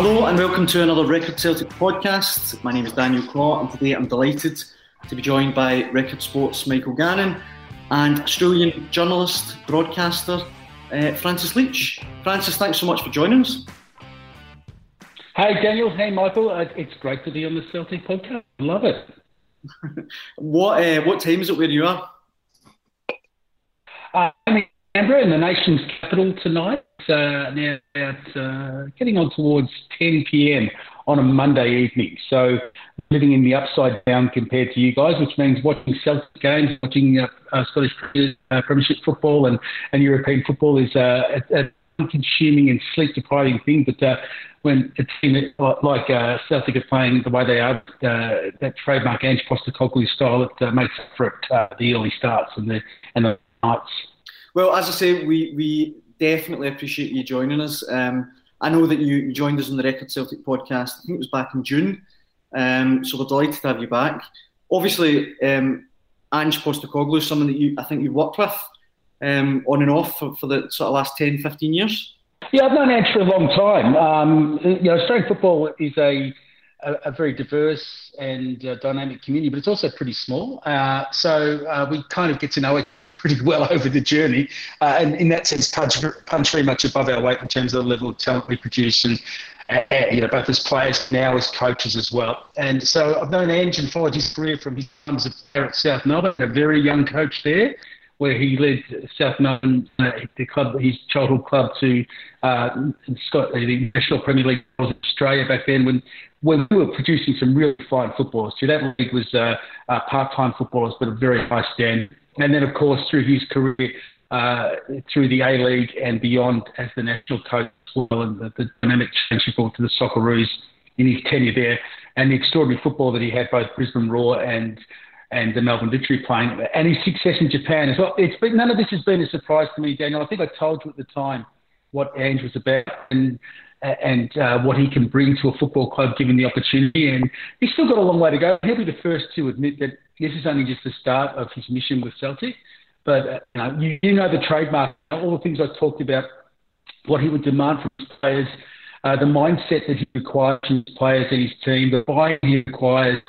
Hello and welcome to another Record Celtic podcast. My name is Daniel Caw and today I'm delighted to be joined by Record Sports Michael Gannon and Australian journalist, broadcaster uh, Francis Leach. Francis, thanks so much for joining us. Hi Daniel, hey Michael, uh, it's great to be on the Celtic podcast. Love it. what uh, what time is it where you are? Uh, I'm Canberra, in the nation's capital tonight uh, now about uh, getting on towards 10 p.m. on a Monday evening. So living in the upside down compared to you guys, which means watching Celtic games, watching uh, uh, Scottish uh, Premiership football and, and European football is uh, a, a consuming and sleep depriving thing. But when a team like uh, Celtic are playing the way they are, that trademark Ange Postecoglou style, it makes for it, the early starts and the and the nights. Well, as I say, we we definitely appreciate you joining us. Um, I know that you joined us on the Record Celtic podcast. I think it was back in June. Um, so we're delighted to have you back. Obviously, um, Ange Postecoglou is someone that you I think you've worked with um, on and off for, for, the sort of last 10, 15 years. Yeah, I've known Ange for a long time. Um, you know, Australian football is a, a, a very diverse and uh, dynamic community, but it's also pretty small. Uh, so uh, we kind of get to know pretty well over the journey, uh, and in that sense, punch, punch very much above our weight in terms of the level of talent we produce, and uh, you know both as players now as coaches as well. And so I've known Ange and followed his career from his times at South Melbourne, a very young coach there. Where he led South Melbourne, uh, the club, his childhood club, to uh, Scott, the National Premier League was Australia back then. When when we were producing some really fine footballers, so that league was uh, uh, part-time footballers, but a very high standard and then, of course, through his career uh, through the A League and beyond as the national coach as well, and the, the dynamic change he brought to the Socceroos in his tenure there, and the extraordinary football that he had both Brisbane Roar and and the Melbourne Victory playing, and his success in Japan as well. It's been, none of this has been a surprise to me, Daniel. I think I told you at the time what Ange was about and and uh, what he can bring to a football club given the opportunity. And he's still got a long way to go. He'll be the first to admit that this is only just the start of his mission with Celtic. But uh, you, know, you, know the trademark, all the things I talked about, what he would demand from his players, uh, the mindset that he requires from his players and his team, the buy he requires,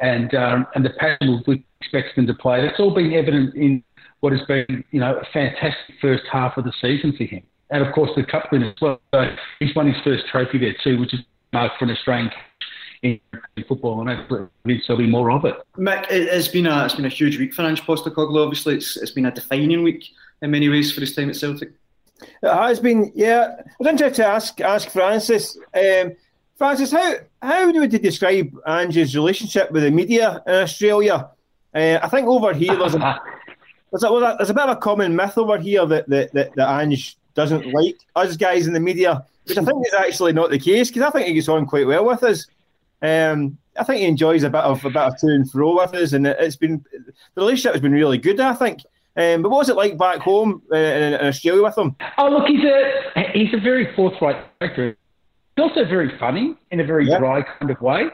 and um, and the passion we expect them to play. That's all been evident in what has been, you know, a fantastic first half of the season for him. And of course, the cup win as well. So he's won his first trophy there too, which is marked for an Australian in football, and I believe there'll be more of it. Mick, it's been a it's been a huge week for Ange Postecoglou. Obviously, it's it's been a defining week in many ways for his time at Celtic. It has been, yeah. I was interested to ask ask Francis. Um, Francis, how how would you describe Ange's relationship with the media in Australia? Uh, I think over here there's a, there's, a, there's a bit of a common myth over here that that, that, that Ange doesn't like us guys in the media, which I think is actually not the case because I think he gets on quite well with us. Um, I think he enjoys a bit of a bit of to and fro with us, and it's been the relationship has been really good. I think. Um, but what was it like back home uh, in, Australia with him? Oh, look, he's a he's a very forthright character. He's also very funny in a very yeah. dry kind of way.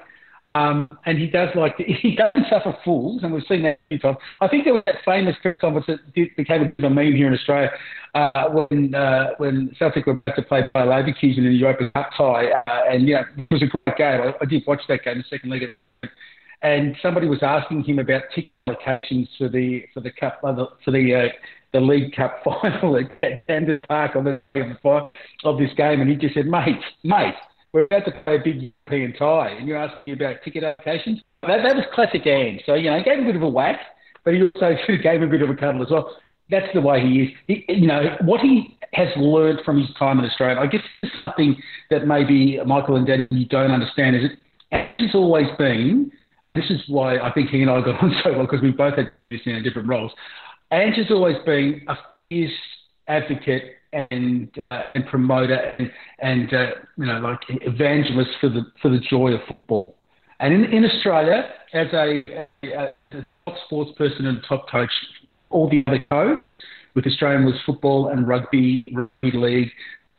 Um, and he does like to, he doesn't suffer fools, and we've seen that many times. I think there was that famous press conference that became a meme here in Australia uh, when uh, when Celtic were about to play Bayer Leverkusen in the Europa Cup tie, uh, and yeah, it was a great game. I, I did watch that game, the second leg, and somebody was asking him about ticket allocations for the for the cup uh, for the uh, the League Cup final at Sanders Park on the of this game, and he just said, "Mate, mate." We're about to play a big European tie, and you're asking about ticket allocations. That, that was classic Ange. So, you know, he gave a bit of a whack, but he also gave a bit of a cuddle as well. That's the way he is. He, you know, what he has learned from his time in Australia, I guess is something that maybe uh, Michael and Danny you don't understand is Ange has always been this is why I think he and I got on so well because we both had this in our different roles. Ange has always been a fierce advocate and uh, and promoter and and uh, you know like evangelist for the for the joy of football. And in, in Australia, as a, a, a top sports person and top coach, all the other co with Australian was football and rugby, rugby league,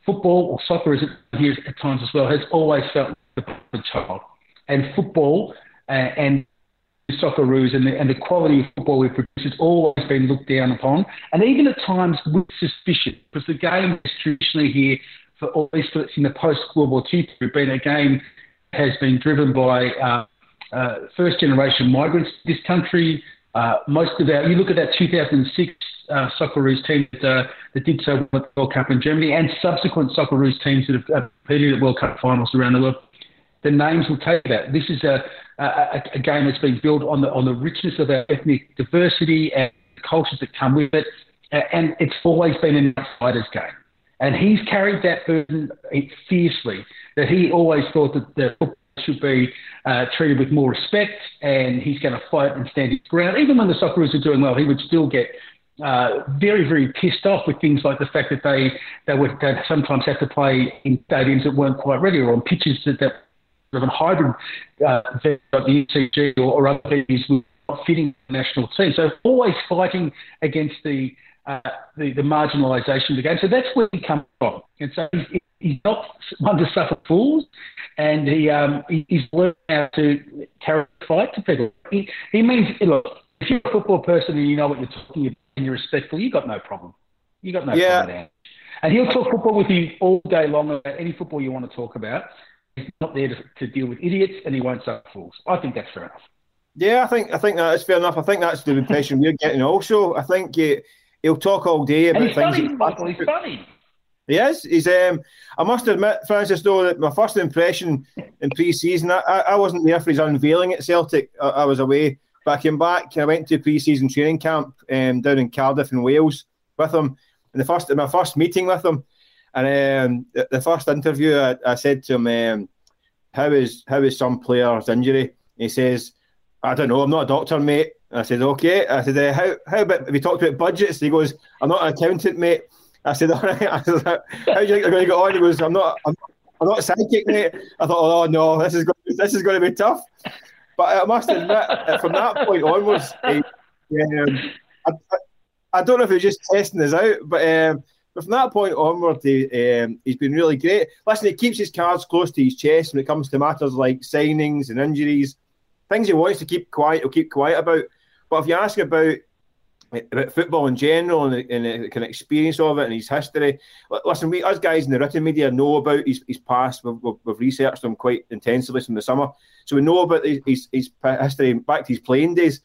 football or soccer, as it here at times as well, has always felt the child. And football uh, and Socceroos and the, and the quality of football we produce has always been looked down upon, and even at times with suspicion, because the game is traditionally here for at least in the post World War II period, been a game has been driven by uh, uh, first generation migrants to this country. Uh, most of our, you look at that 2006 uh, Socceroos team that, uh, that did so well at the World Cup in Germany, and subsequent Socceroos teams that have competed at World Cup finals around the world. The names will you that this is a, a, a game that's been built on the on the richness of our ethnic diversity and cultures that come with it, and it's always been an outsider's game. And he's carried that burden fiercely. That he always thought that the football should be uh, treated with more respect, and he's going to fight and stand his ground. Even when the Socceroos are doing well, he would still get uh, very, very pissed off with things like the fact that they they would sometimes have to play in stadiums that weren't quite ready or on pitches that, that of a hybrid uh, the UCG or, or other were not fitting the national team. So always fighting against the uh, the, the marginalisation of the game. So that's where he comes from. And so he's, he's not one to suffer fools, and he um, he's learned how to carry a fight to people. He, he means, look, if you're a football person and you know what you're talking about and you're respectful, you've got no problem. You've got no yeah. problem And he'll talk football with you all day long about any football you want to talk about. He's not there to, to deal with idiots, and he won't suffer fools. I think that's fair enough. Yeah, I think I think that is fair enough. I think that's the impression we're getting. Also, I think he, will talk all day about and things. Funny, Michael, he's funny. He is. He's. Um, I must admit, Francis, though, that my first impression in pre-season, I, I wasn't there for his unveiling at Celtic. I, I was away. But I came back. I went to pre-season training camp um, down in Cardiff in Wales with him. And the first, my first meeting with him, and um, the, first interview, I, I said to him, um, "How is how is some player's injury?" He says, "I don't know. I'm not a doctor, mate." I said, "Okay." I said, uh, "How how about we talked about budgets?" He goes, "I'm not an accountant, mate." I said, "All right." I said, "How do you think they're going to get on?" He goes, "I'm not. I'm, I'm not psychic, mate." I thought, "Oh no, this is going, this is going to be tough." But I must admit, from that point onwards, um, I, I, don't know if he's just testing us out, but um, but from that point onward, he, um, he's been really great. Listen, he keeps his cards close to his chest when it comes to matters like signings and injuries, things he wants to keep quiet. He'll keep quiet about. But if you ask about about football in general and, and the kind of experience of it and his history. Listen, we us guys in the written media know about his, his past. We've, we've, researched him quite intensively from the summer, so we know about his, his, his history back to his playing days.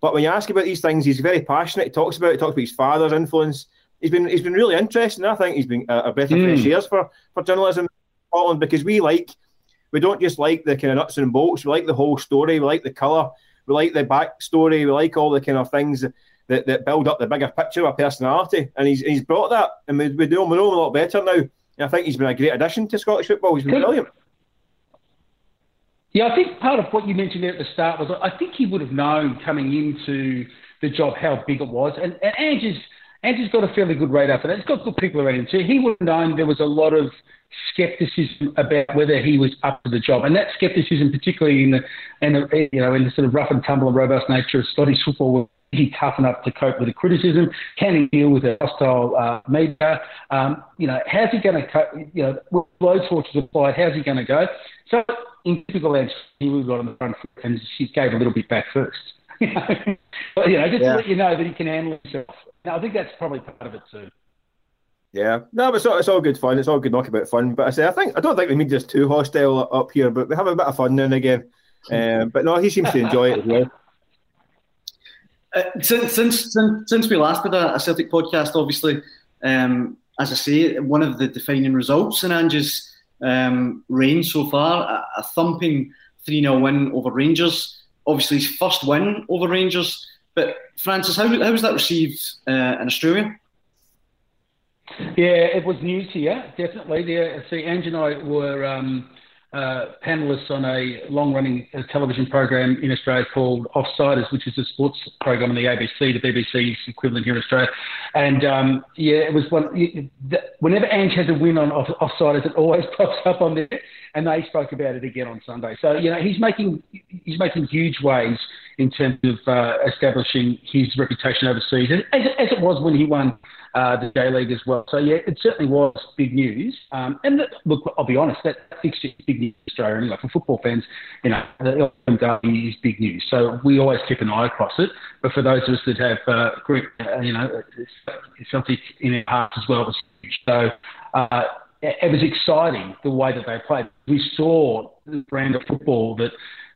But when you ask about these things, he's very passionate. He talks about it. He talks about his father's influence he's been he's been really interesting. I think he's been a, a breath of mm. fresh air for, for journalism in Scotland because we like we don't just like the kind of nuts and bolts. We like the whole story. We like the colour. We like the backstory. We like all the kind of things that, that build up the bigger picture of a personality. And he's he's brought that, and we, we know we know him a lot better now. And I think he's been a great addition to Scottish football. He's been brilliant. Yeah, I think part of what you mentioned there at the start was I think he would have known coming into the job how big it was. And, and Ange's Andrew's got a fairly good radar for that. He's got good people around him too. He would have known there was a lot of skepticism about whether he was up to the job, and that skepticism, particularly in the, in the you know in the sort of rough and tumble and robust nature of Scottish football, is he tough enough to cope with the criticism? Can he deal with a hostile uh, media? Um, you know, how's he going to cope? You know, load torches applied. How's he going to go? So, in typical Ange, he would have got on the front foot and she gave a little bit back first. but, you know, just yeah. to let you know that he can handle himself. Now, I think that's probably part of it too. Yeah, no, but it's all, it's all good fun. It's all good knockabout fun. But I say, I think I don't think the media's too hostile up here, but we have a bit of fun now and again. Um, but no, he seems to enjoy it as well. Uh, since, since since since we last did a, a Celtic podcast, obviously, um, as I say, one of the defining results in Ange's um, reign so far, a, a thumping 3 0 win over Rangers obviously his first win over Rangers. But Francis, how, how was that received uh, in Australia? Yeah, it was news here, definitely. Yeah, see, Ange and I were um, uh, panelists on a long-running uh, television program in Australia called Offsiders, which is a sports program on the ABC, the BBC's equivalent here in Australia. And um, yeah, it was one. Whenever Ange has a win on off, Offsiders, it always pops up on there, and they spoke about it again on Sunday. So you know, he's making he's making huge waves in terms of uh, establishing his reputation overseas, as, as it was when he won uh, the J League as well. So yeah, it certainly was big news. Um, and look, I'll be honest, that fixture is big news in Australia anyway. For football fans, you know, the Derby is big news. So we always keep an eye across it. But for those of us that have uh, group, uh, you know, Celtic in our hearts as well. So. Uh, it was exciting the way that they played. We saw the brand of football that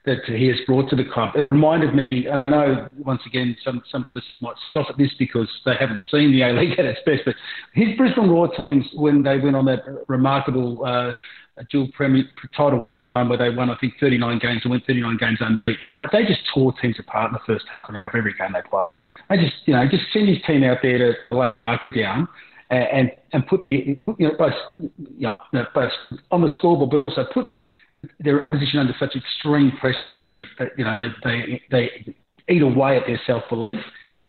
that he has brought to the club. It reminded me, I know once again some, some of us might stop at this because they haven't seen the A-League at its best, but his Brisbane Roar teams, when they went on that remarkable uh, dual premier title run where they won, I think, 39 games and went 39 games unbeaten, they just tore teams apart in the first half of every game they played. They just, you know, just send his team out there to lay down and and put you know both you know, both on the scoreboard, but also put their position under such extreme pressure that you know they they eat away at their self belief,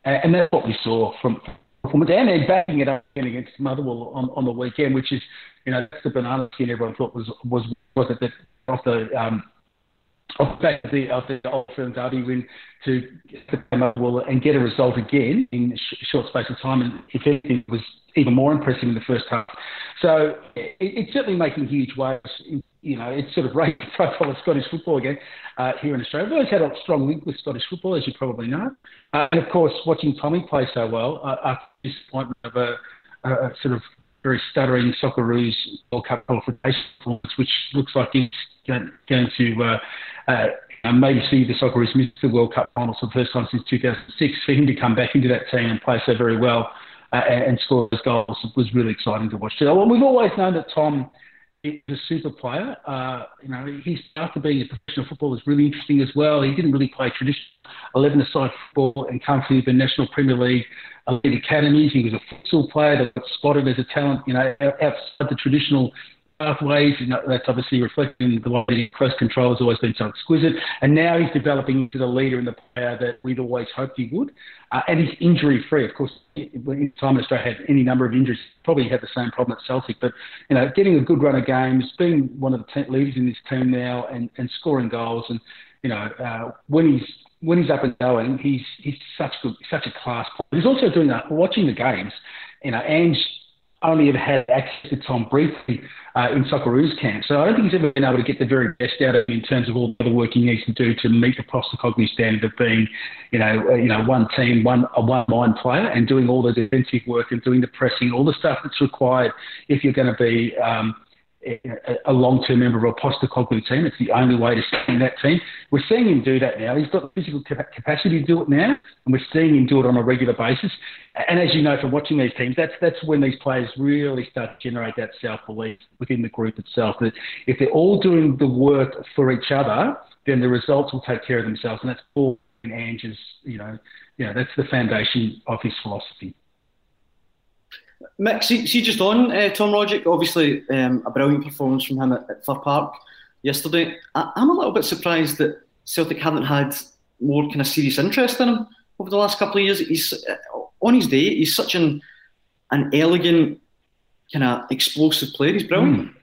and that's what we saw from from and they're backing it up again against Motherwell on, on the weekend, which is you know that's the banana skin everyone thought was was was it that off the um, off the back of the of the Old Firm Derby win to Motherwell and get a result again in a sh- short space of time, and if anything was even more impressive in the first half. So it, it's certainly making huge waves you know, it's sort of raised the profile of Scottish football again uh, here in Australia. We've always had a strong link with Scottish football, as you probably know. Uh, and of course, watching Tommy play so well uh, after disappointment of a, a, sort of very stuttering Socceroos World Cup qualification which looks like he's going, to uh, uh, maybe see the Socceroos miss the World Cup finals for the first time since 2006. For him to come back into that team and play so very well uh, and those goals was really exciting to watch. Well, we've always known that Tom is a super player. Uh, you know, his after being a professional footballer is really interesting as well. He didn't really play traditional 11-a-side football and come from the National Premier League elite academies. He was a futsal player that got spotted as a talent, you know, outside the traditional pathways. That's obviously reflecting the way close control has always been so exquisite. And now he's developing into the leader and the player that we'd always hoped he would. Uh, and he's injury free. Of course, when Simon Australia had any number of injuries, probably had the same problem at Celtic. But you know, getting a good run of games, being one of the leaders in this team now, and, and scoring goals, and you know, uh, when he's when he's up and going, he's he's such good, such a class player. He's also doing that. Watching the games, you know, Ange only ever had access to Tom briefly uh, in Socceroos camp. So I don't think he's ever been able to get the very best out of him in terms of all the work he needs to do to meet the Postecoglou standard of being, you know, uh, you know, one team, one a one line player, and doing all the defensive work and doing the pressing, all the stuff that's required if you're going to be. Um, a long-term member of a Postecoglou team. It's the only way to stay in that team. We're seeing him do that now. He's got the physical capacity to do it now, and we're seeing him do it on a regular basis. And as you know from watching these teams, that's that's when these players really start to generate that self-belief within the group itself. That if they're all doing the work for each other, then the results will take care of themselves, and that's all in Ange's. You know, you know, that's the foundation of his philosophy. Mick, see, see just on uh, Tom Rogic, obviously um, a brilliant performance from him at, at Fir Park yesterday. I, am a little bit surprised that Celtic haven't had more kind of serious interest in him over the last couple of years. He's uh, on his day. He's such an an elegant, kind of explosive player. He's brilliant. Mm.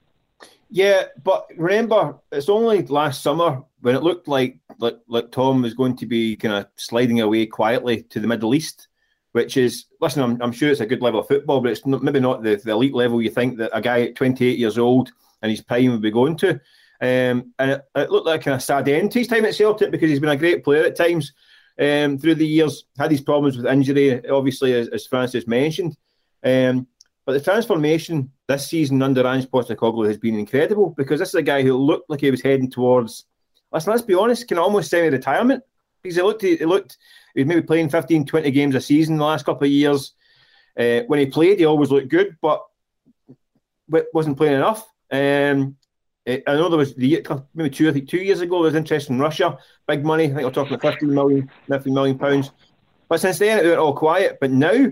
Yeah, but remember, it's only last summer when it looked like like, like Tom was going to be kind of sliding away quietly to the Middle East which is listen. I'm, I'm sure it's a good level of football, but it's not, maybe not the, the elite level you think that a guy at 28 years old and his prime would be going to. Um, and it, it, looked like a sad end to his time at Celtic because he's been a great player at times um, through the years. Had these problems with injury, obviously, as, as Francis mentioned. Um, but the transformation this season under Ange Postecoglou has been incredible because this is a guy who looked like he was heading towards. Listen, let's be honest, can almost semi-retirement because he looked he looked he was maybe playing 15, 20 games a season the last couple of years. Uh, when he played, he always looked good, but wasn't playing enough. Um, I know there was the maybe two, I think two years ago, there was interest in Russia, big money. I think we're talking 15 million, 15 million pounds. But since then, it went all quiet. But now,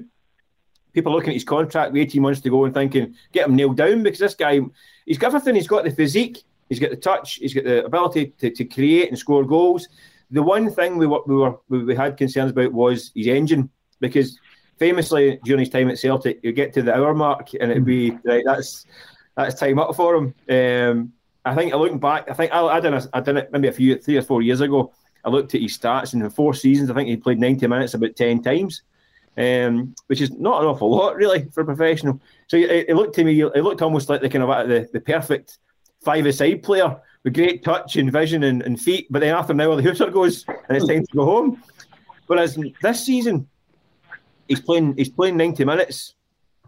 people looking at his contract with 18 months to go and thinking, get him nailed down because this guy, he's got everything. He's got the physique, He's got the touch. He's got the ability to, to create and score goals. The one thing we, we were we had concerns about was his engine because famously during his time at Celtic, you get to the hour mark and it'd be right. That's that's time up for him. Um, I think looking back, I think I, I did a, I did it maybe a few three or four years ago. I looked at his stats and in four seasons. I think he played ninety minutes about ten times, um, which is not an awful lot really for a professional. So it, it looked to me, it looked almost like the kind of the, the perfect five-a-side player with great touch and vision and, and feet. But then after an hour, the hooter goes and it's time to go home. Whereas this season, he's playing he's playing 90 minutes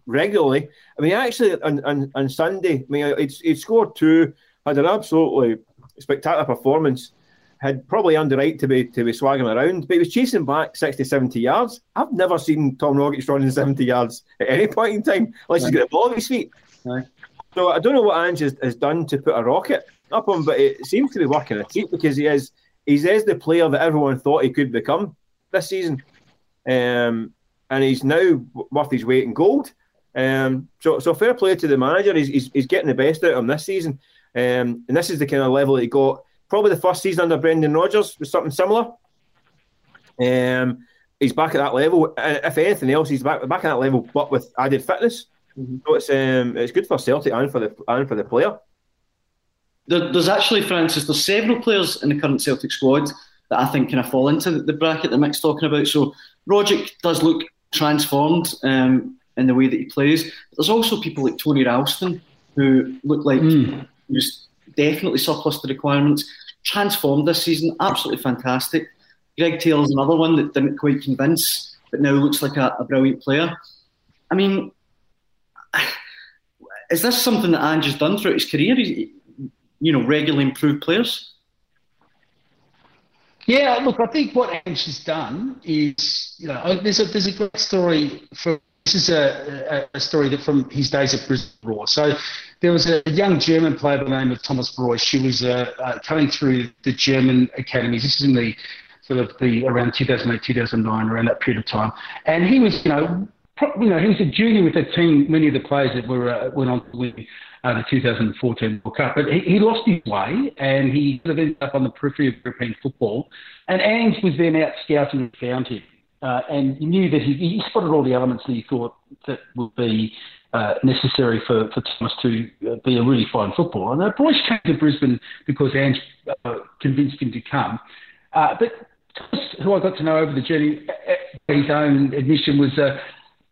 regularly. I mean, actually, on, on, on Sunday, I mean, he'd scored two, had an absolutely spectacular performance, had probably under right to be to be swagging around, but he was chasing back 60, 70 yards. I've never seen Tom Rogic running 70 yards at any point in time, unless he's got a ball at his feet. Right. So I don't know what Ange has, has, done to put a rocket up him, but it seems to be working a treat because he is he's is the player that everyone thought he could become this season, um, and he's now worth his weight in gold. Um, so so fair play to the manager. He's, he's, he's getting the best out of him this season, um, and this is the kind of level he got. Probably the first season under Brendan Rodgers was something similar. Um, he's back at that level. If anything else, he's back back at that level, but with added fitness. Mm-hmm. So it's um, it's good for Celtic and for the and for the player. There, there's actually Francis. There's several players in the current Celtic squad that I think kind of fall into the, the bracket that Mick's talking about. So Rogic does look transformed um, in the way that he plays. But there's also people like Tony Ralston who look like mm. was definitely surplus to requirements. Transformed this season, absolutely fantastic. Greg Taylor's another one that didn't quite convince, but now looks like a, a brilliant player. I mean, is this something that Ange has done throughout his career? He's, you know, regularly improved players? Yeah, look, I think what Ange has done is, you know, there's a there's a great story for this is a, a, story that from his days at Brisbane Roar. So there was a young German player by the name of Thomas Broich. She was uh, uh, coming through the German academies. This is in the sort of the around 2008, 2009, around that period of time. And he was, you know, you know, he was a junior with the team. Many of the players that were uh, went on to win uh, the 2014 World Cup, but he, he, lost his way and he sort of ended up on the periphery of European football. And Ange was then out scouting and found him, uh, and he knew that he, he, spotted all the elements that he thought that would be. Uh, necessary for, for Thomas to uh, be a really fine footballer. And uh, Broich came to Brisbane because Ange uh, convinced him to come. but Thomas, who I got to know over the journey, his own admission was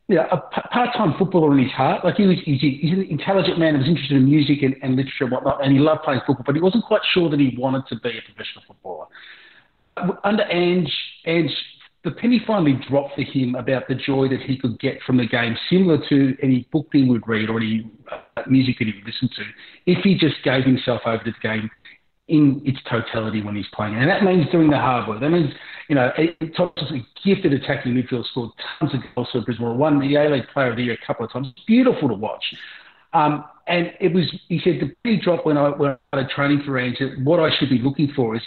you know, a part-time footballer in his heart. Like he was, he's, he's an intelligent man. He was interested in music and, and literature and whatnot, and he loved playing football. But he wasn't quite sure that he wanted to be a professional footballer. Under Ange, Ange, the penny finally dropped for him about the joy that he could get from the game, similar to any book he would read or any uh, music that he would listen to, if he just gave himself over to the game in its totality when he's playing. And that means doing the hard work. That means, you know, Thomas a gifted attacking midfield, scored tons of goals for Brisbane, won the A-League Player of the Year a couple of times. It's beautiful to watch. Um, and it was, he said, the big drop when I, when I started training for Ange, what I should be looking for is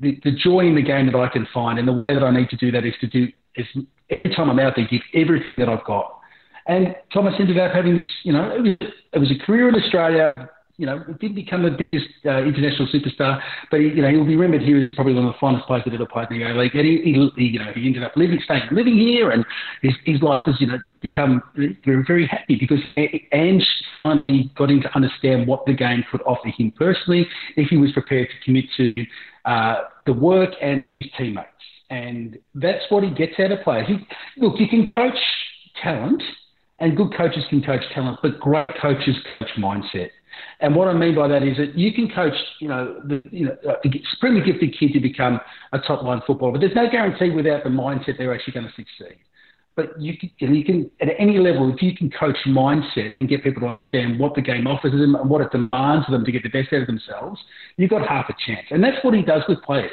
the, the joy in the game that I can find. And the way that I need to do that is to do, is every time I'm out there, give everything that I've got. And Thomas ended up having, you know, it was, it was a career in Australia, you know, didn't become the biggest uh, international superstar, but he, you know, he'll be remembered here as probably one of the finest players that ever played in the A League. And he, he, he, you know, he ended up living, staying, living here, and his, his life has, you know, become very, very happy because Ange finally got him to understand what the game could offer him personally if he was prepared to commit to uh, the work and his teammates. And that's what he gets out of players. He, look, you can coach talent, and good coaches can coach talent, but great coaches coach mindset. And what I mean by that is that you can coach, you know, the, you know, a extremely gifted kid to become a top line footballer, but there's no guarantee without the mindset they're actually going to succeed. But you can, you can, at any level, if you can coach mindset and get people to understand what the game offers them and what it demands of them to get the best out of themselves, you've got half a chance. And that's what he does with players.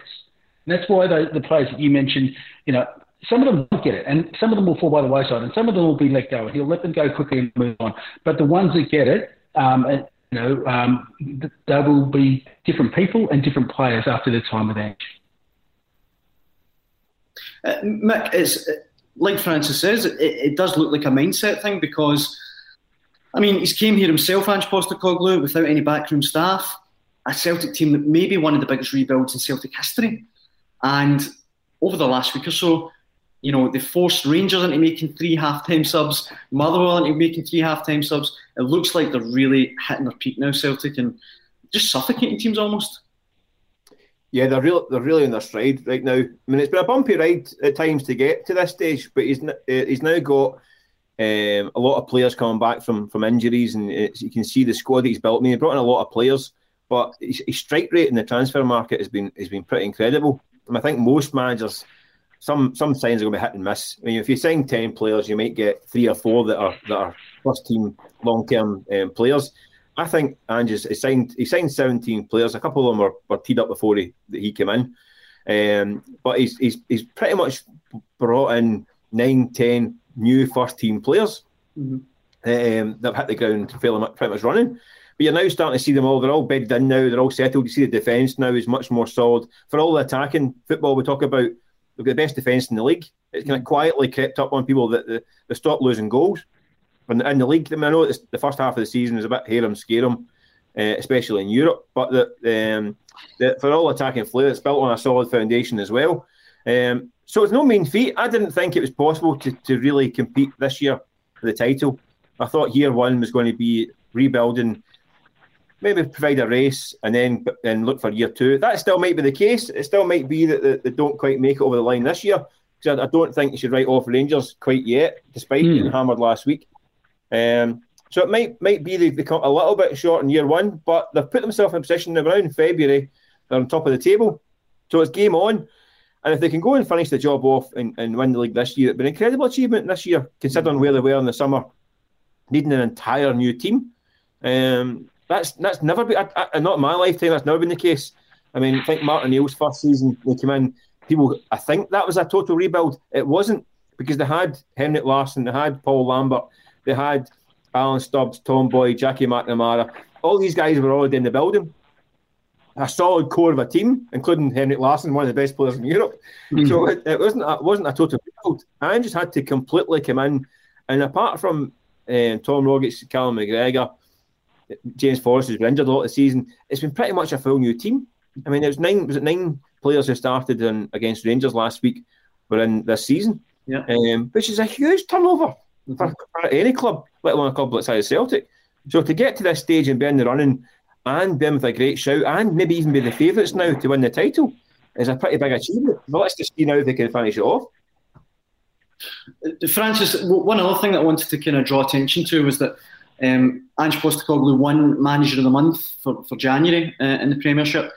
And that's why the, the players that you mentioned, you know, some of them won't get it, and some of them will fall by the wayside, and some of them will be let go. He'll let them go quickly and move on. But the ones that get it, um, you know, um, they will be different people and different players after their time with Ange. Uh, Mick, it's like Francis says, it, it, does look like a mindset thing because, I mean, he's came here himself, Ange Postecoglou, without any backroom staff, a Celtic team that may be one of the biggest rebuilds in Celtic history. And over the last week or so, you know, they forced Rangers into making three half-time subs, Motherwell into making three half-time subs. It looks like they're really hitting their peak now, Celtic, and just suffocating teams almost. Yeah, they're really they're really in their stride right now. I mean, it's been a bumpy ride at times to get to this stage, but he's uh, he's now got um, a lot of players coming back from from injuries, and you can see the squad that he's built. I mean, he brought in a lot of players, but his, his strike rate in the transfer market has been has been pretty incredible. And I think most managers, some some signs are going to be hit and miss. I mean, if you sign ten players, you might get three or four that are that are first team long term um, players. I think Ange's he signed he signed 17 players. A couple of them were, were teed up before he he came in. Um, but he's, he's he's pretty much brought in nine, ten new first team players mm-hmm. um, that hit the ground fairly pretty much running. But you're now starting to see them all. They're all bedded in now. They're all settled. You see the defence now is much more solid. For all the attacking football we talk about, we've got the best defence in the league. It's kind of quietly crept up on people that they, they stop losing goals in, in the league. I, mean, I know the first half of the season is a bit harum scarum, uh, especially in Europe, but the, um, the, for all attacking flair, it's built on a solid foundation as well. Um, so it's no mean feat. I didn't think it was possible to, to really compete this year for the title. I thought year one was going to be rebuilding, maybe provide a race, and then and look for year two. That still might be the case. It still might be that they, they don't quite make it over the line this year. Because I, I, don't think you should write off Rangers quite yet, despite mm. being hammered last week. Um, so it might might be they, they come a little bit short in year one, but they've put themselves in a position around February. They're on top of the table, so it's game on. And if they can go and finish the job off and, and win the league this year, it'd be an incredible achievement this year, considering where they were in the summer, needing an entire new team. Um, that's that's never been, I, I, not in my lifetime. That's never been the case. I mean, I think Martin O'Neill's first season they came in, people I think that was a total rebuild. It wasn't because they had Henrik Larsson, they had Paul Lambert, they had Alan Stubbs, Tom Boyd, Jackie McNamara. All these guys were already in the building. A solid core of a team, including Henrik Larsson, one of the best players in Europe. Mm-hmm. So it, it, wasn't a, wasn't a total rebuild. I just had to completely come in, and apart from uh, Tom Rogic, Callum McGregor, James Forrest has been injured a lot of the season. It's been pretty much a full new team. I mean, it was nine was it nine players who started in, against Rangers last week were in this season, yeah. um, which is a huge turnover for, for any club, let alone a club like Celtic. So to get to this stage and be in the running and be in with a great shout and maybe even be the favourites now to win the title is a pretty big achievement. But let's just see now if they can finish it off. Uh, Francis, one other thing that I wanted to kind of draw attention to was that um, Ange Postecoglou won Manager of the Month for, for January uh, in the Premiership.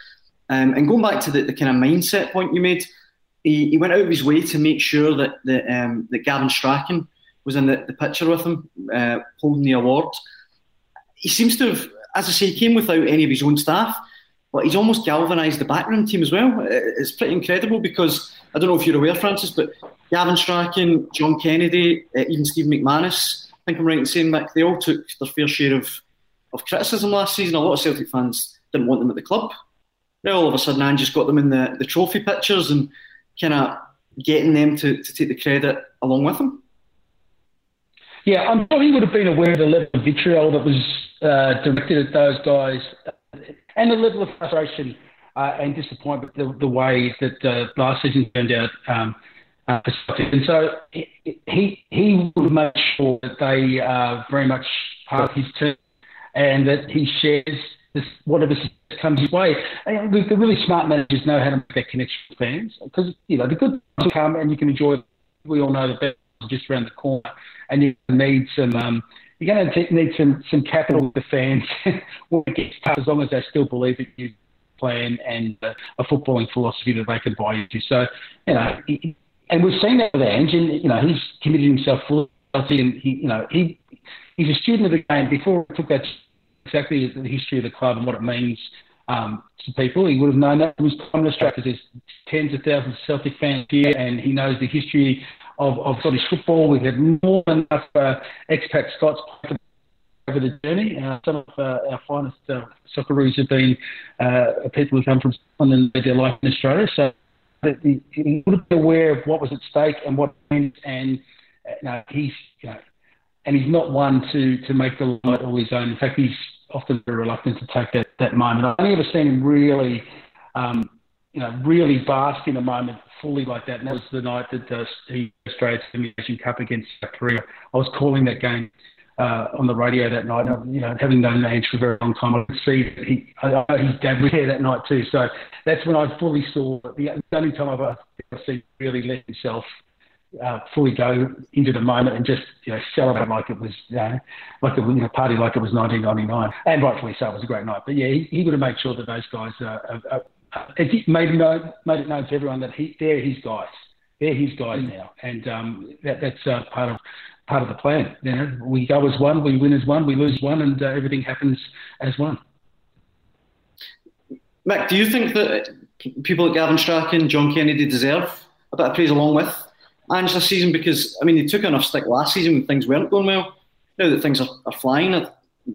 Um, and going back to the, the, kind of mindset point you made, he, he, went out of his way to make sure that, the, um, that Gavin Strachan was in the, the picture with him, uh, holding the award. He seems to have, as I say, he came without any of his own staff, but he's almost galvanised the backroom team as well. It's pretty incredible because I don't know if you're aware, Francis, but Gavin Strachan, John Kennedy, uh, even Steve McManus, think I'm right in saying that they all took their fair share of, of criticism last season. A lot of Celtic fans didn't want them at the club. Now all of a sudden, Ange just got them in the, the trophy pictures and kind of getting them to, to take the credit along with them. Yeah, I'm sure he would have been aware of the level of vitriol that was uh, directed at those guys and the level of frustration uh, and disappointment the, the way that uh, last season turned out. Um, uh, and so he he would make sure that they are very much part of his team and that he shares this, whatever comes his way. And the, really smart managers know how to make that connection with fans because you know the good will come and you can enjoy. We all know the best just around the corner, and you need some. Um, you're going to need some some capital with the fans when it gets tough, as long as they still believe that you plan and uh, a footballing philosophy that they can buy into. So, you know, and we've seen that with Ange, and you know, he's committed himself fully, and he, you know, he he's a student of the game. Before he took that exactly the history of the club and what it means um, to people, he would have known that. He was time to because there's tens of thousands of Celtic fans here, and he knows the history of, of Scottish football. We've had more than enough uh, expat Scots over the journey. Uh, some of uh, our finest uh, Socceroos have been uh, people who come from Scotland and made their life in Australia. So he, he would be aware of what was at stake and what meant, and you know, he's you know, and he's not one to to make the light all his own. In fact, he's often very reluctant to take that, that moment. I've only ever seen him really, um, you know, really bask in a moment fully like that. And that was the night that uh, he Australia's Asian Cup against South Korea. I was calling that game uh, on the radio that night. You know, having known Ange for a very long time, I could see that he, I know his dad was there that night too. So that's when I fully saw the only time I've ever seen really let himself uh, fully go into the moment and just you know celebrate like it was you know, like a you know, party like it was 1999 and rightfully so it was a great night but yeah he, he would have made sure that those guys uh, uh, uh, made, known, made it known to everyone that he they're his guys they're his guys mm. now and um, that, that's uh, part of part of the plan you know we go as one we win as one we lose one and uh, everything happens as one Mick do you think that people like Gavin Strachan John Kennedy deserve a bit of praise along with Ange this season because I mean they took enough stick last season when things weren't going well. Now that things are, are flying,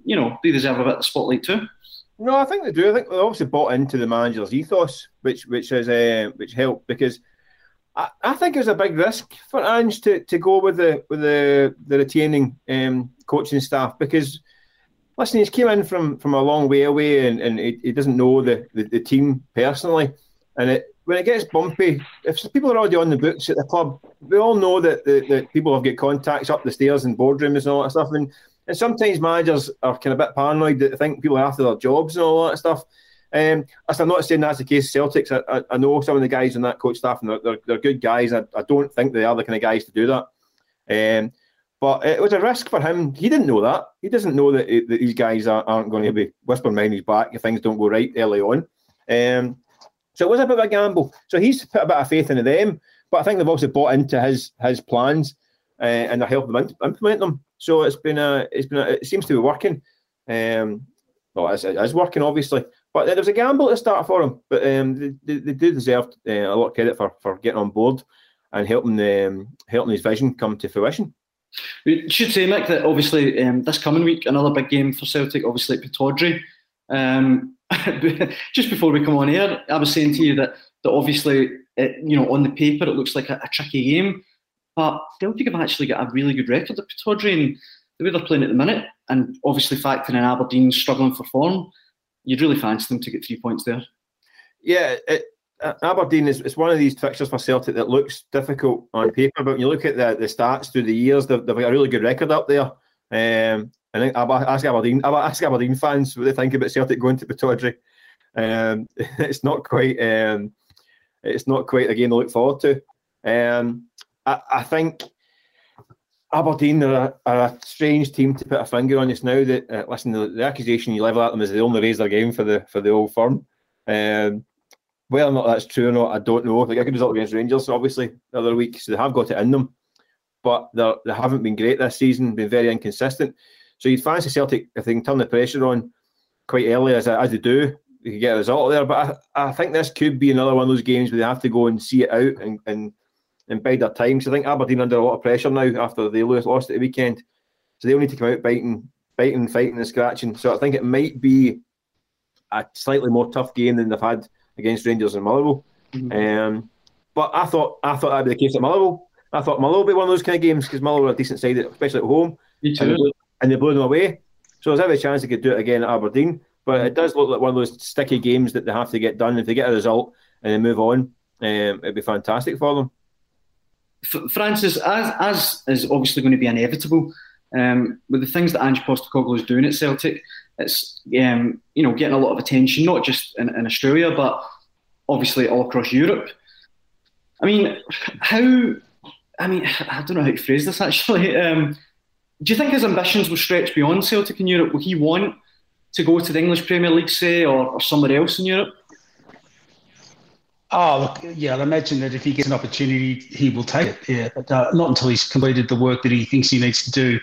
you know they deserve a bit of the spotlight too. No, I think they do. I think they obviously bought into the manager's ethos, which which has uh, which helped because I, I think it was a big risk for Ange to, to go with the with the the retaining um, coaching staff because listen, he's came in from from a long way away and, and he, he doesn't know the, the, the team personally, and it when it gets bumpy, if people are already on the books at the club, we all know that, the, that people have got contacts up the stairs and boardrooms and all that stuff. And, and sometimes managers are kind of a bit paranoid that they think people are after their jobs and all that stuff. Um, I'm not saying that's the case. Celtics, I, I, know some of the guys on that coach staff, and they're, they're, they're good guys. I, I, don't think they are the kind of guys to do that. Um, but it was a risk for him. He didn't know that. He doesn't know that, that these guys are, not going to be whispering behind his back if things don't go right early on. Um, so it was a bit of a gamble. So he's put a bit of faith into them, but I think they've also bought into his his plans uh, and they're helping them implement them. So it's been a, it's been a, it seems to be working. Um, well, it's working obviously, but there was a gamble to start for him. But um, they, they, do deserve uh, a lot of credit for, for getting on board and helping um, helping his vision come to fruition. We should say, Mick, that obviously um, this coming week another big game for Celtic, obviously at Pittodrie. Um, just before we come on air, I was saying to you that that obviously, it, you know, on the paper it looks like a, a, tricky game, but Celtic have actually got a really good record at Pittodrie, and the way they're playing at the minute, and obviously factoring in Aberdeen struggling for form, you'd really fancy them to get three points there. Yeah, it, uh, Aberdeen is one of these fixtures for Celtic that looks difficult on paper, but when you look at the, the stats through the years, they've, they've got a really good record up there. Um, I think ask Aberdeen. Ask Aberdeen fans what they think about Celtic going to Pittodrie. Um, it's not quite. Um, it's not quite a game to look forward to. Um, I, I, think Aberdeen are a, are a, strange team to put a finger on just now. That uh, listen, the, the, accusation you level at them is they only raise their game for the for the old firm. Um, whether or not that's true or not, I don't know. Like a good result against Rangers, obviously, the other week, so they have got it in them, but they haven't been great this season. Been very inconsistent. So you'd fancy Celtic if they can turn the pressure on quite early as, as they do, they could get a result there. But I, I think this could be another one of those games where they have to go and see it out and, and, and bide their time. So I think Aberdeen under a lot of pressure now after they lost at the weekend. So they'll need to come out biting, biting, fighting and scratching. So I think it might be a slightly more tough game than they've had against Rangers and Motherwell. Mm-hmm. Um, but I thought I thought that'd be the case at Motherwell. I thought Motherwell would be one of those kind of games because Motherwell are a decent side, especially at home. Me too and they blew them away. So there's every chance they could do it again at Aberdeen. But it does look like one of those sticky games that they have to get done. If they get a result and they move on, um, it'd be fantastic for them. Francis, as as is obviously going to be inevitable, um, with the things that Ange Postecoglou is doing at Celtic, it's um, you know getting a lot of attention, not just in, in, Australia, but obviously all across Europe. I mean, how? I mean, I don't know how to phrase this actually. Um, do you think his ambitions will stretch beyond Celtic in Europe? Will he want to go to the English Premier League, say, or, or somewhere else in Europe? Oh, look, yeah, I'd imagine that if he gets an opportunity, he will take it. Yeah, but uh, not until he's completed the work that he thinks he needs to do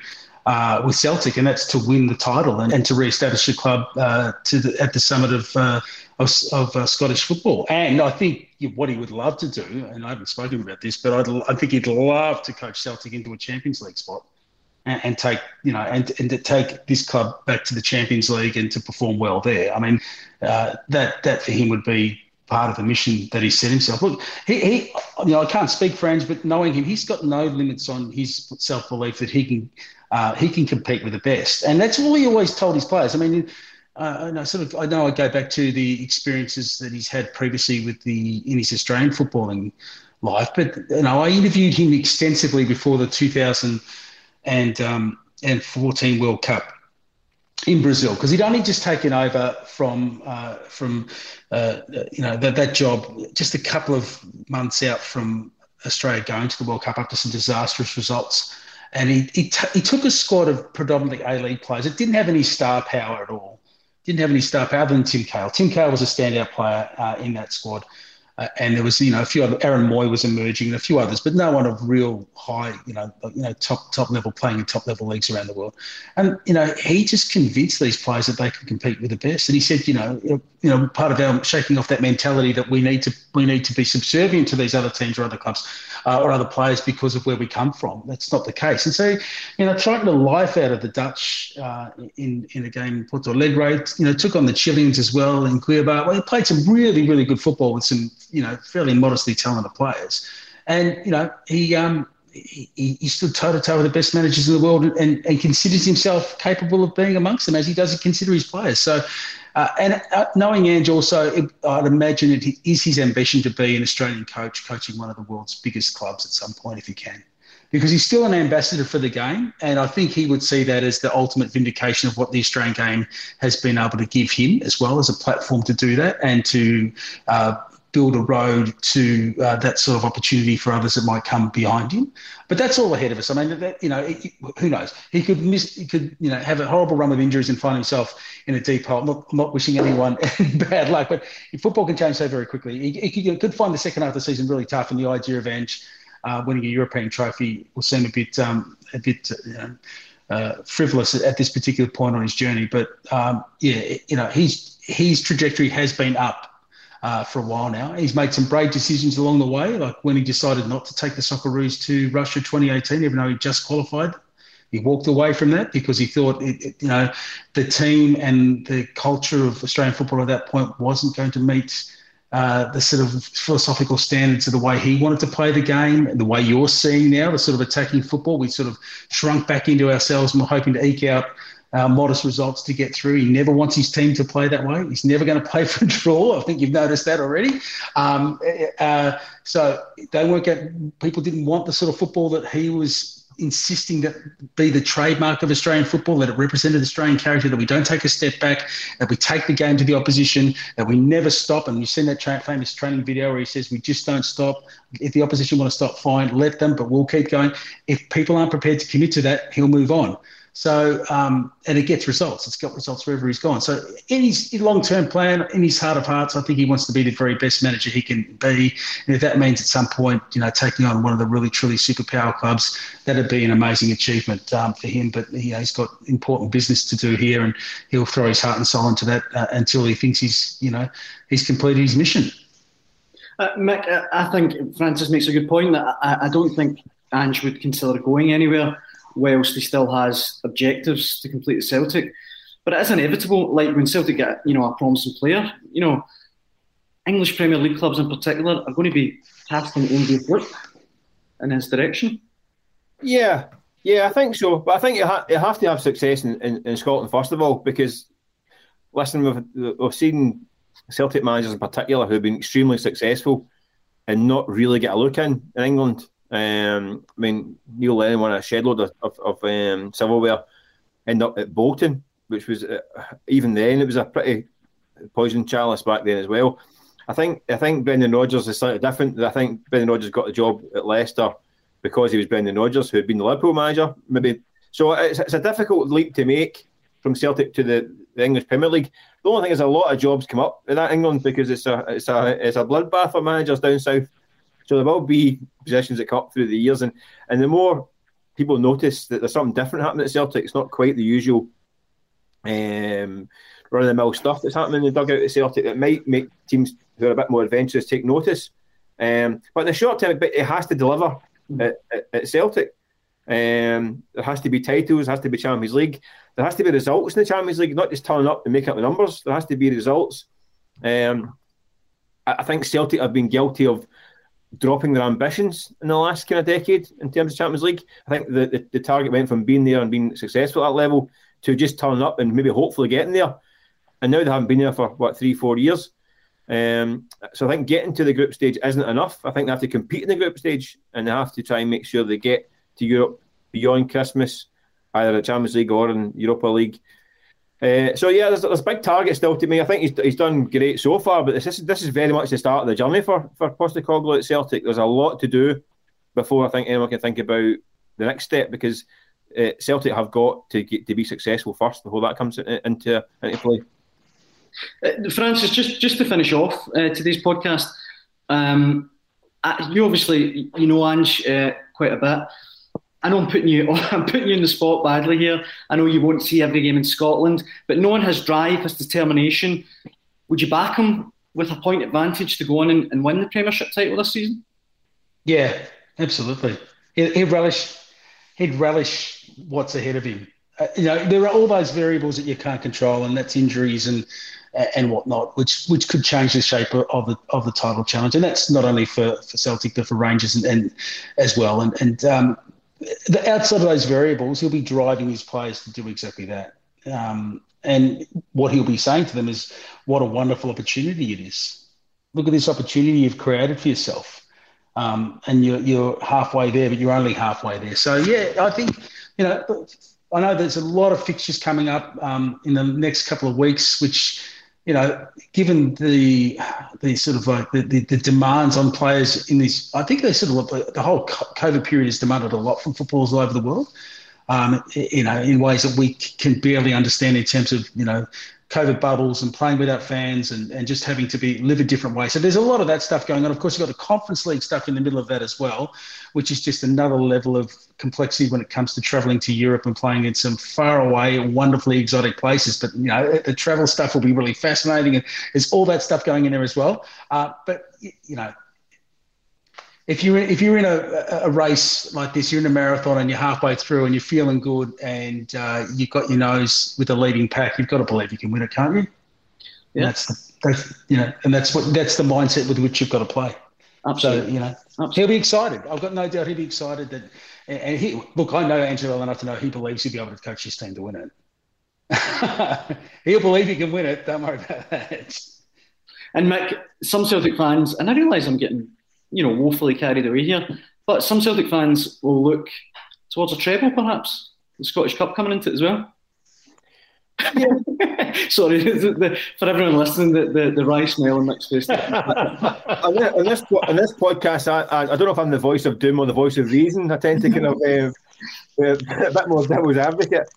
uh, with Celtic, and that's to win the title and, and to re-establish the club uh, to the, at the summit of uh, of, of uh, Scottish football. And I think what he would love to do, and I haven't spoken about this, but I'd, I think he'd love to coach Celtic into a Champions League spot and, and, take you know and, and to take this club back to the Champions League and to perform well there. I mean, uh, that that for him would be part of the mission that he set himself. Look, he, he you know I can't speak French, but knowing him, he's got no limits on his self belief that he can uh, he can compete with the best. And that's all he always told his players. I mean, uh, I sort of I know I go back to the experiences that he's had previously with the in his Australian footballing life, but you know I interviewed him extensively before the 2000 and um, and 14 World Cup in Brazil because he'd only just taken over from uh, from uh, you know that that job just a couple of months out from Australia going to the World Cup after some disastrous results, and he he, t- he took a squad of predominantly A League players. It didn't have any star power at all didn't have any star power other than Tim Cahill. Tim Cahill was a standout player uh, in that squad. Uh, and there was, you know, a few other. Aaron Mooy was emerging, and a few others, but no one of real high, you know, you know, top top level playing in top level leagues around the world. And you know, he just convinced these players that they could compete with the best. And he said, you know, you know, part of our shaking off that mentality that we need to we need to be subservient to these other teams or other clubs uh, or other players because of where we come from. That's not the case. And so, you know, trying the life out of the Dutch uh, in in a game in Porto Alegre, you know, took on the Chileans as well in Cuiabá. Well, he played some really really good football with some you know fairly modestly talented players, and you know he. Um, he, he, stood toe to toe with the best managers in the world and, and considers himself capable of being amongst them as he does consider his players. So, uh, and uh, knowing Ange also, it, I'd imagine it is his ambition to be an Australian coach, coaching one of the world's biggest clubs at some point if he can. Because he's still an ambassador for the game, and I think he would see that as the ultimate vindication of what the Australian game has been able to give him, as well as a platform to do that and to uh, build a road to uh, that sort of opportunity for others that might come behind him. But that's all ahead of us. I mean, that, you know, it, who knows? He could miss, he could, you know, have a horrible run of injuries and find himself in a deep hole. I'm not, I'm not wishing anyone bad luck, but football can change so very quickly. He, he could, could, find the second half of the season really tough, and the idea of Ange uh, winning a European trophy will seem a bit, um, a bit, you know, uh, frivolous at this particular point on his journey. But um, yeah, you know, his his trajectory has been up uh, for a while now. He's made some brave decisions along the way, like when he decided not to take the Socceroos to Russia 2018, even though he just qualified. He walked away from that because he thought, it, it, you know, the team and the culture of Australian football at that point wasn't going to meet uh, the sort of philosophical standards of the way he wanted to play the game and the way you're seeing now, the sort of attacking football. We sort of shrunk back into ourselves and we're hoping to eke out uh, modest results to get through. He never wants his team to play that way. He's never going to play for a draw. I think you've noticed that already. Um, uh, so they weren't get, people didn't want the sort of football that he was insisting that be the trademark of Australian football, that it represented Australian character, that we don't take a step back, that we take the game to the opposition, that we never stop. And you've seen that tra- famous training video where he says, we just don't stop. If the opposition want to stop, fine, let them, but we'll keep going. If people aren't prepared to commit to that, he'll move on. So, um, and it gets results. It's got results wherever he's gone. So, in his long-term plan, in his heart of hearts, I think he wants to be the very best manager he can be. And if that means at some point, you know, taking on one of the really truly superpower clubs, that'd be an amazing achievement um, for him. But you know, he's got important business to do here, and he'll throw his heart and soul into that uh, until he thinks he's, you know, he's completed his mission. Uh, Mick, I think Francis makes a good point. That I, I don't think Ange would consider going anywhere whilst he still has objectives to complete the Celtic. But it is inevitable, like when Celtic get, you know, a promising player, you know, English Premier League clubs in particular are going to be casting envious look in his direction. Yeah, yeah, I think so. But I think you, ha- you have to have success in, in, in, Scotland, first of all, because, listen, we've, we've seen Celtic managers in particular who have been extremely successful and not really get a look in in England. Um, I mean, Neil Lennon won a shedload of, of, of um, silverware, end up at Bolton, which was uh, even then it was a pretty poison chalice back then as well. I think I think Brendan Rodgers is slightly different. I think Brendan Rodgers got the job at Leicester because he was Brendan Rodgers, who had been the Liverpool manager. Maybe so. It's, it's a difficult leap to make from Celtic to the, the English Premier League. The only thing is a lot of jobs come up in that England because it's a it's a it's a bloodbath for managers down south. So there will be positions that come up through the years, and and the more people notice that there's something different happening at Celtic, it's not quite the usual um, run of the mill stuff that's happening in the dugout at Celtic that might make teams who are a bit more adventurous take notice. Um, but in the short term, it has to deliver at, at, at Celtic. Um, there has to be titles, there has to be Champions League, there has to be results in the Champions League, not just turning up and making up the numbers. There has to be results. Um, I, I think Celtic have been guilty of dropping their ambitions in the last kind of decade in terms of Champions League. I think the, the, the target went from being there and being successful at that level to just turning up and maybe hopefully getting there. And now they haven't been there for what three, four years. Um, so I think getting to the group stage isn't enough. I think they have to compete in the group stage and they have to try and make sure they get to Europe beyond Christmas, either the Champions League or in Europa League. Uh, so yeah, there's, there's big target still to me. I think he's, he's done great so far, but this is this is very much the start of the journey for for Postecoglou at Celtic. There's a lot to do before I think anyone can think about the next step because uh, Celtic have got to get to be successful first before that comes into into play. Uh, Francis, just just to finish off uh, today's podcast, um, you obviously you know Ange uh, quite a bit. I know I'm putting you I'm putting you in the spot badly here. I know you won't see every game in Scotland, but no one has drive, has determination. Would you back him with a point advantage to go on and, and win the Premiership title this season? Yeah, absolutely. He'd, he'd relish. He'd relish what's ahead of him. Uh, you know, there are all those variables that you can't control, and that's injuries and and whatnot, which which could change the shape of the of the title challenge. And that's not only for, for Celtic, but for Rangers and, and as well. And and um, the, outside of those variables, he'll be driving his players to do exactly that. Um, and what he'll be saying to them is, "What a wonderful opportunity it is! Look at this opportunity you've created for yourself." Um, and you're, you're halfway there, but you're only halfway there. So yeah, I think you know. I know there's a lot of fixtures coming up um, in the next couple of weeks, which you know, given the the sort of like the, the, the, demands on players in this, I think they sort of the whole COVID period has demanded a lot from footballers all over the world. Um, you know, in ways that we can barely understand in terms of you know COVID bubbles and playing without fans and, and just having to be live a different way. So there's a lot of that stuff going on. Of course, you've got the Conference League stuff in the middle of that as well, which is just another level of complexity when it comes to traveling to Europe and playing in some far away, wonderfully exotic places. But you know, the travel stuff will be really fascinating, and there's all that stuff going in there as well. Uh, but you know, if you're if you're in a, a race like this, you're in a marathon and you're halfway through and you're feeling good and uh, you've got your nose with a leading pack, you've got to believe you can win it, can't you? Yeah. that's the, that's you know, and that's what that's the mindset with which you've got to play. Absolutely. So you know, Absolutely. he'll be excited. I've got no doubt he'll be excited that. And he look, I know Angelo well enough to know he believes he'll be able to coach his team to win it. he'll believe he can win it. Don't worry about that. And Mick, some Celtic fans, and I realise I'm getting you know, woefully carried away here. But some Celtic fans will look towards a treble, perhaps. The Scottish Cup coming into it as well. Sorry, the, the, for everyone listening, the, the, the rice smell and mixed face. on, this, on, this, on this podcast, I, I, I, don't know if I'm the voice of doom or the voice of reason. I tend to kind of uh, uh, a bit more devil's advocate.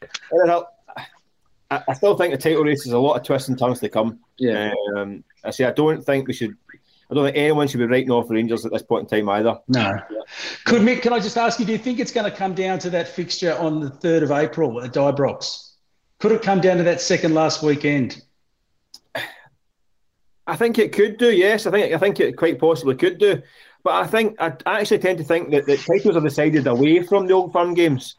I, I, still think the title race is a lot of twists and turns to come. Yeah. Um, I say I don't think we should I don't think anyone should be writing off Rangers at this point in time either. No. Could Mick, can I just ask you, do you think it's going to come down to that fixture on the 3rd of April at Ibrox? Could it come down to that second last weekend? I think it could do, yes. I think I think it quite possibly could do. But I think I actually tend to think that the titles are decided away from the old firm games.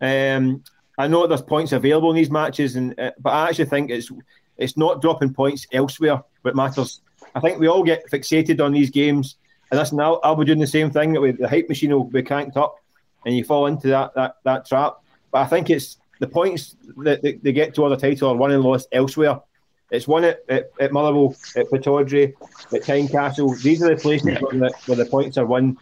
Um, I know there's points available in these matches, and uh, but I actually think it's it's not dropping points elsewhere that matters. I think we all get fixated on these games, and listen, I'll, I'll be doing the same thing. With the hype machine will be cranked up, and you fall into that that that trap. But I think it's the points that they, they get toward the title are won and lost elsewhere. It's won at, at, at Motherwell, at Pittodrie, at Tynecastle. These are the places yeah. where, the, where the points are won.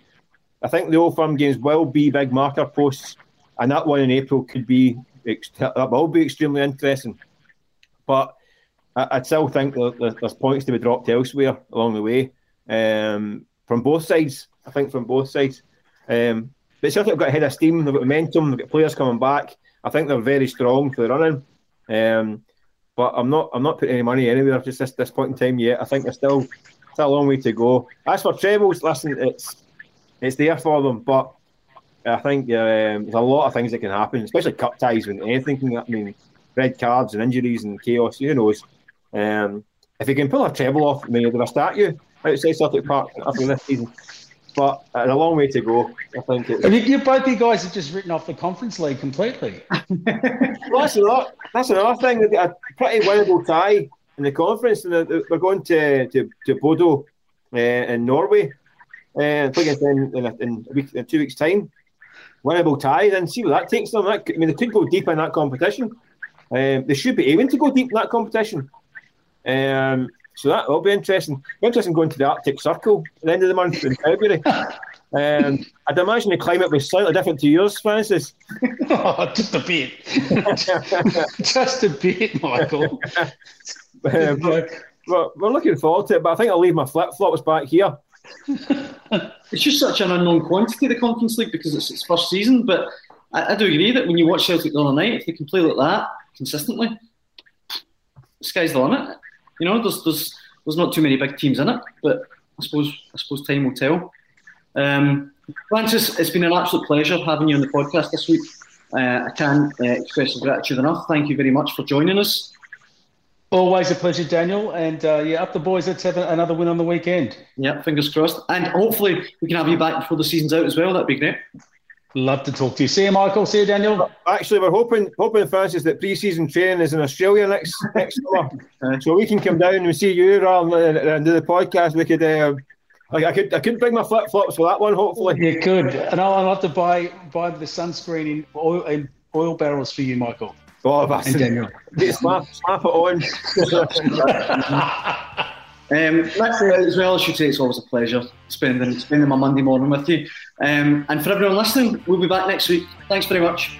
I think the old firm games will be big marker posts, and that one in April could be that will be extremely interesting. But I, would still think that there's points to be dropped elsewhere along the way um, from both sides. I think from both sides. Um, but Celtic have got a head of steam. They've got momentum. They've got players coming back. I think they're very strong for the running. Um, but I'm not. I'm not putting any money anywhere just this, this point in time yet. I think there's still still a long way to go. As for trebles, listen, it's it's there for them, but I think um, there's a lot of things that can happen, especially cup ties when anything. I mean, red cards and injuries and chaos. Who knows? Um, if he can pull a treble off, maybe they'll start you outside Celtic Park after this season. But uh, a long way to go. I think. It's... You, you both you guys have just written off the Conference League completely. well, that's another. That's another thing. They've got a pretty winnable tie in the conference, and they're, going to to, to Bodo uh, in Norway. uh, play against them in, a, in, a week, in two weeks' time. Winnable tie, then see what that takes them. That, I mean, they could go deep in that competition. Um, they should be aiming to go deep in that competition. Um, so that will be interesting. Be interesting going to the Arctic Circle at the end of the month in February. Um, I'd imagine the climate was slightly different to yours, Francis. oh, just a bit. just a bit, Michael. um, but, but we're looking forward to it, but I think I'll leave my flip flops back here. it's just such an unknown quantity, the Conference League, because it's its first season. But I, I do agree that when you watch Celtic the other night, if they can play like that consistently, the sky's the limit. You know, there's there's there's not too many big teams in it, but I suppose I suppose time will tell. Um, Francis, it's been an absolute pleasure having you on the podcast this week. Uh, I can't uh, express gratitude enough. Thank you very much for joining us. Always a pleasure, Daniel. And uh, yeah, up the boys. Let's have another win on the weekend. Yeah, fingers crossed. And hopefully we can have you back before the season's out as well. That'd be great. Love to talk to you. See you, Michael. See you, Daniel. Actually, we're hoping, hoping Francis, that pre-season training is in Australia next next summer, uh-huh. so we can come down and see you rather uh, than uh, do the podcast. We could, uh, I could, I could bring my flip flops for that one. Hopefully, you could. And I'll, I'll have to buy buy the sunscreen in oil in oil barrels for you, Michael. Oh, that's and Daniel. slap, slap it on. Um, that's as well. I should say it's always a pleasure spending spending my Monday morning with you. Um, and for everyone listening, we'll be back next week. Thanks very much.